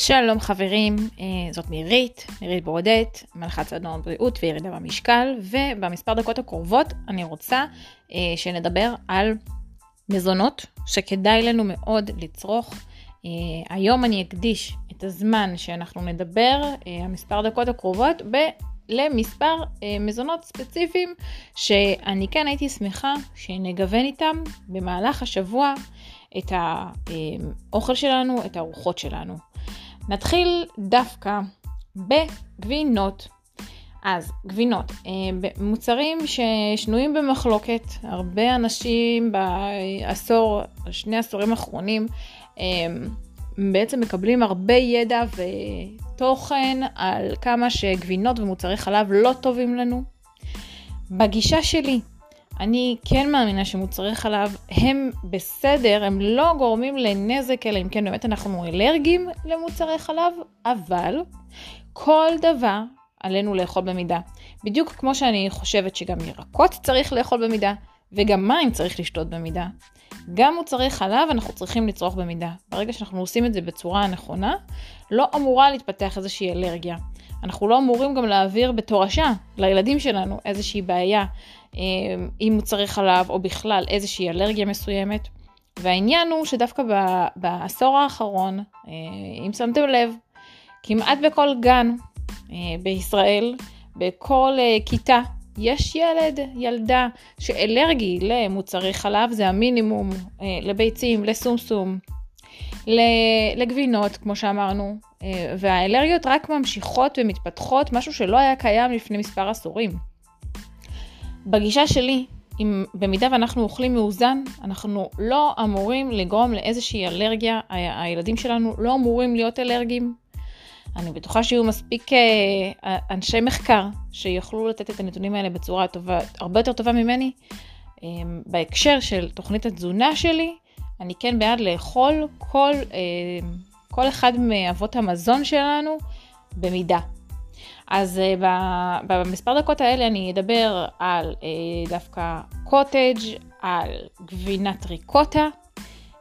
שלום חברים, אה, זאת מירית, מירית ברודט, מלכת סדנון בריאות וירידה במשקל, ובמספר דקות הקרובות אני רוצה אה, שנדבר על מזונות שכדאי לנו מאוד לצרוך. אה, היום אני אקדיש את הזמן שאנחנו נדבר, המספר דקות הקרובות, ב... למספר מזונות ספציפיים שאני כן הייתי שמחה שנגוון איתם במהלך השבוע את האוכל שלנו, את הארוחות שלנו. נתחיל דווקא בגבינות. אז גבינות, אה, מוצרים ששנויים במחלוקת, הרבה אנשים בעשור, שני עשורים האחרונים, אה, בעצם מקבלים הרבה ידע ותוכן על כמה שגבינות ומוצרי חלב לא טובים לנו. בגישה שלי, אני כן מאמינה שמוצרי חלב הם בסדר, הם לא גורמים לנזק, אלא אם כן באמת אנחנו אלרגיים למוצרי חלב, אבל כל דבר עלינו לאכול במידה. בדיוק כמו שאני חושבת שגם ירקות צריך לאכול במידה, וגם מים צריך לשתות במידה. גם מוצרי חלב אנחנו צריכים לצרוך במידה. ברגע שאנחנו עושים את זה בצורה הנכונה, לא אמורה להתפתח איזושהי אלרגיה. אנחנו לא אמורים גם להעביר בתורשה לילדים שלנו איזושהי בעיה אה, עם מוצרי חלב או בכלל איזושהי אלרגיה מסוימת. והעניין הוא שדווקא בעשור האחרון, אה, אם שמתם לב, כמעט בכל גן אה, בישראל, בכל כיתה, יש ילד, ילדה, שאלרגי למוצרי חלב, זה המינימום, לביצים, לסומסום, לגבינות, כמו שאמרנו, והאלרגיות רק ממשיכות ומתפתחות, משהו שלא היה קיים לפני מספר עשורים. בגישה שלי, אם במידה ואנחנו אוכלים מאוזן, אנחנו לא אמורים לגרום לאיזושהי אלרגיה, הילדים שלנו לא אמורים להיות אלרגיים. אני בטוחה שיהיו מספיק אה, אנשי מחקר שיוכלו לתת את הנתונים האלה בצורה טובה, הרבה יותר טובה ממני. אה, בהקשר של תוכנית התזונה שלי, אני כן בעד לאכול כל, אה, כל אחד מאבות המזון שלנו במידה. אז uh, במספר דקות האלה אני אדבר על uh, דווקא קוטג', על גבינת ריקוטה.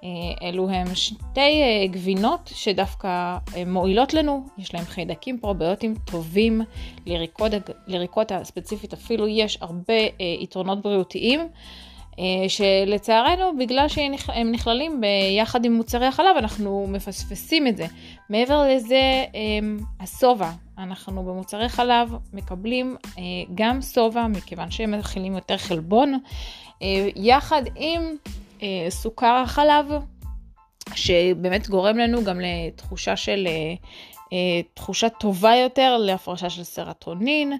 Uh, אלו הם שתי גבינות שדווקא מועילות לנו, יש להם חיידקים פרוביוטיים טובים, לריקוטה, לריקוטה ספציפית אפילו יש הרבה יתרונות בריאותיים. שלצערנו, בגלל שהם נכללים ביחד עם מוצרי החלב, אנחנו מפספסים את זה. מעבר לזה, השובע, אנחנו במוצרי חלב מקבלים אה, גם שובע, מכיוון שהם מכילים יותר חלבון, אה, יחד עם אה, סוכר החלב, שבאמת גורם לנו גם לתחושה של... תחושה טובה יותר להפרשה של סרטונין,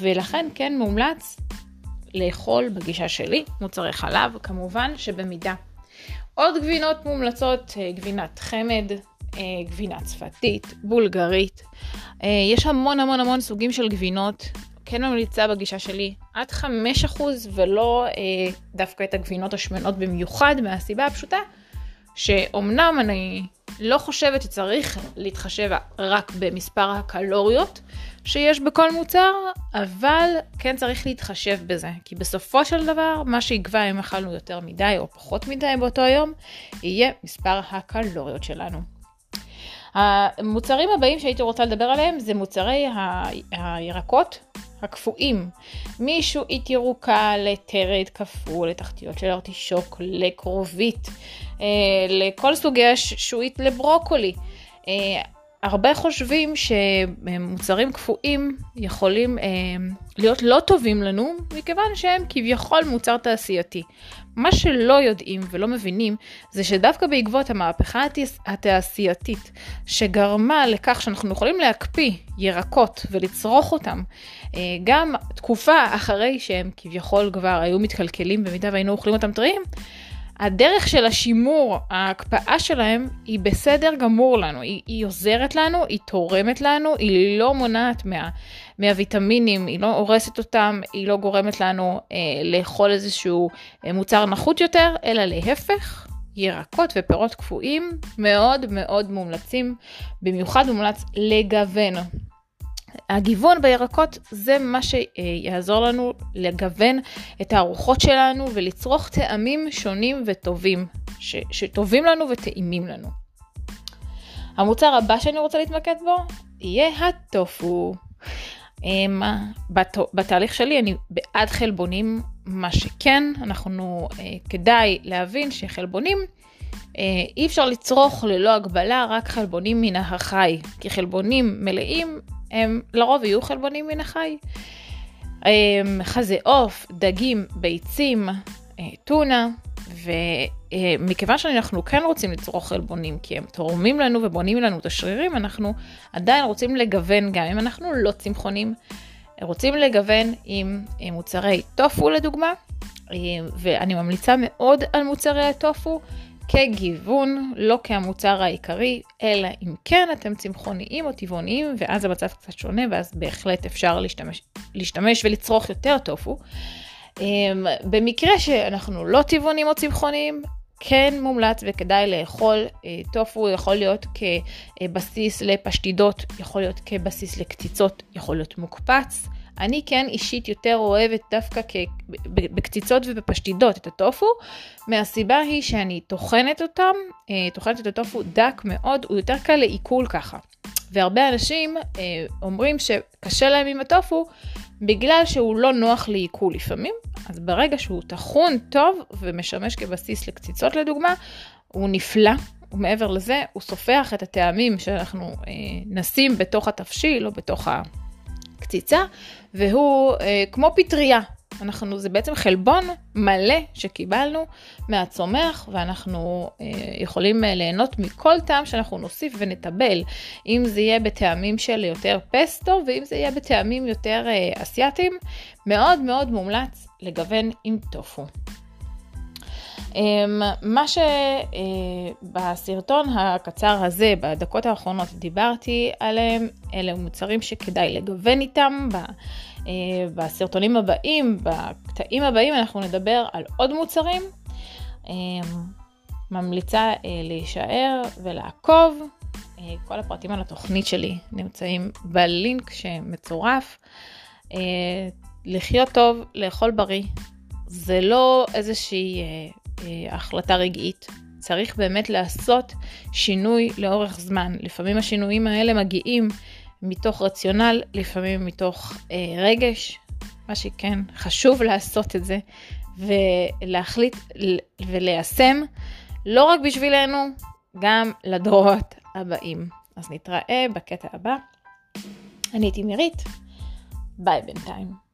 ולכן כן מומלץ לאכול בגישה שלי מוצרי חלב, כמובן שבמידה. עוד גבינות מומלצות, גבינת חמד, אה, גבינה צפתית, בולגרית. אה, יש המון המון המון סוגים של גבינות. כן ממליצה בגישה שלי עד 5% ולא אה, דווקא את הגבינות השמנות במיוחד, מהסיבה הפשוטה שאומנם אני לא חושבת שצריך להתחשב רק במספר הקלוריות שיש בכל מוצר, אבל כן צריך להתחשב בזה, כי בסופו של דבר מה שיקבע אם אכלנו יותר מדי או פחות מדי באותו יום, יהיה מספר הקלוריות שלנו. המוצרים הבאים שהייתי רוצה לדבר עליהם זה מוצרי. הירקות הקפואים, משועית ירוקה לטרד קפוא, לתחתיות של ארטישוק, לקרובית, אה, לכל סוגי השועית לברוקולי. הרבה חושבים שמוצרים קפואים יכולים אה, להיות לא טובים לנו, מכיוון שהם כביכול מוצר תעשייתי. מה שלא יודעים ולא מבינים, זה שדווקא בעקבות המהפכה התעשייתית, שגרמה לכך שאנחנו יכולים להקפיא ירקות ולצרוך אותם, אה, גם תקופה אחרי שהם כביכול כבר היו מתקלקלים במידה והיינו אוכלים אותם טריים, הדרך של השימור, ההקפאה שלהם, היא בסדר גמור לנו, היא, היא עוזרת לנו, היא תורמת לנו, היא לא מונעת מה, מהוויטמינים, היא לא הורסת אותם, היא לא גורמת לנו אה, לאכול איזשהו אה, מוצר נחות יותר, אלא להפך, ירקות ופירות קפואים מאוד מאוד מומלצים, במיוחד מומלץ לגוון. הגיוון בירקות זה מה שיעזור לנו לגוון את הארוחות שלנו ולצרוך טעמים שונים וטובים, ש- שטובים לנו וטעימים לנו. המוצר הבא שאני רוצה להתמקד בו יהיה הטופו. Um, בת, בתהליך שלי אני בעד חלבונים, מה שכן, אנחנו uh, כדאי להבין שחלבונים uh, אי אפשר לצרוך ללא הגבלה רק חלבונים מן החי, כי חלבונים מלאים הם לרוב יהיו חלבונים מן החי. חזה עוף, דגים, ביצים, uh, טונה, ומכיוון שאנחנו כן רוצים לצרוך חלבונים, כי הם תורמים לנו ובונים לנו את השרירים, אנחנו עדיין רוצים לגוון, גם אם אנחנו לא צמחונים, רוצים לגוון עם מוצרי טופו לדוגמה, ואני ממליצה מאוד על מוצרי הטופו כגיוון, לא כהמוצר העיקרי, אלא אם כן אתם צמחוניים או טבעוניים, ואז המצב קצת שונה, ואז בהחלט אפשר להשתמש, להשתמש ולצרוך יותר טופו. אמ, במקרה שאנחנו לא טבעונים או צמחונים, כן מומלץ וכדאי לאכול אה, טופו, יכול להיות כבסיס לפשטידות, יכול להיות כבסיס לקציצות, יכול להיות מוקפץ. אני כן אישית יותר אוהבת דווקא בקציצות ובפשטידות את הטופו, מהסיבה היא שאני טוחנת אותם, אה, טוחנת את הטופו דק מאוד, הוא יותר קל לעיכול ככה. והרבה אנשים אה, אומרים שקשה להם עם הטופו בגלל שהוא לא נוח לעיכול לפעמים, אז ברגע שהוא טחון טוב ומשמש כבסיס לקציצות לדוגמה, הוא נפלא, ומעבר לזה הוא סופח את הטעמים שאנחנו אה, נשים בתוך התבשיל או בתוך הקציצה, והוא אה, כמו פטריה, אנחנו, זה בעצם חלבון מלא שקיבלנו מהצומח, ואנחנו אה, יכולים אה, ליהנות מכל טעם שאנחנו נוסיף ונטבל, אם זה יהיה בטעמים של יותר פסטו, ואם זה יהיה בטעמים יותר אה, אסייתיים, מאוד מאוד מומלץ לגוון עם טופו. אמ, מה שבסרטון אה, הקצר הזה, בדקות האחרונות דיברתי עליהם, אלה מוצרים שכדאי לגוון איתם. אה, בסרטונים הבאים, בקטעים הבאים, אנחנו נדבר על עוד מוצרים. אמ, ממליצה אה, להישאר ולעקוב. כל הפרטים על התוכנית שלי נמצאים בלינק שמצורף. לחיות טוב, לאכול בריא, זה לא איזושהי החלטה רגעית. צריך באמת לעשות שינוי לאורך זמן. לפעמים השינויים האלה מגיעים מתוך רציונל, לפעמים מתוך אה, רגש. מה שכן, חשוב לעשות את זה ולהחליט וליישם, לא רק בשבילנו, גם לדורות הבאים. אז נתראה בקטע הבא. אני הייתי מירית, ביי בינתיים.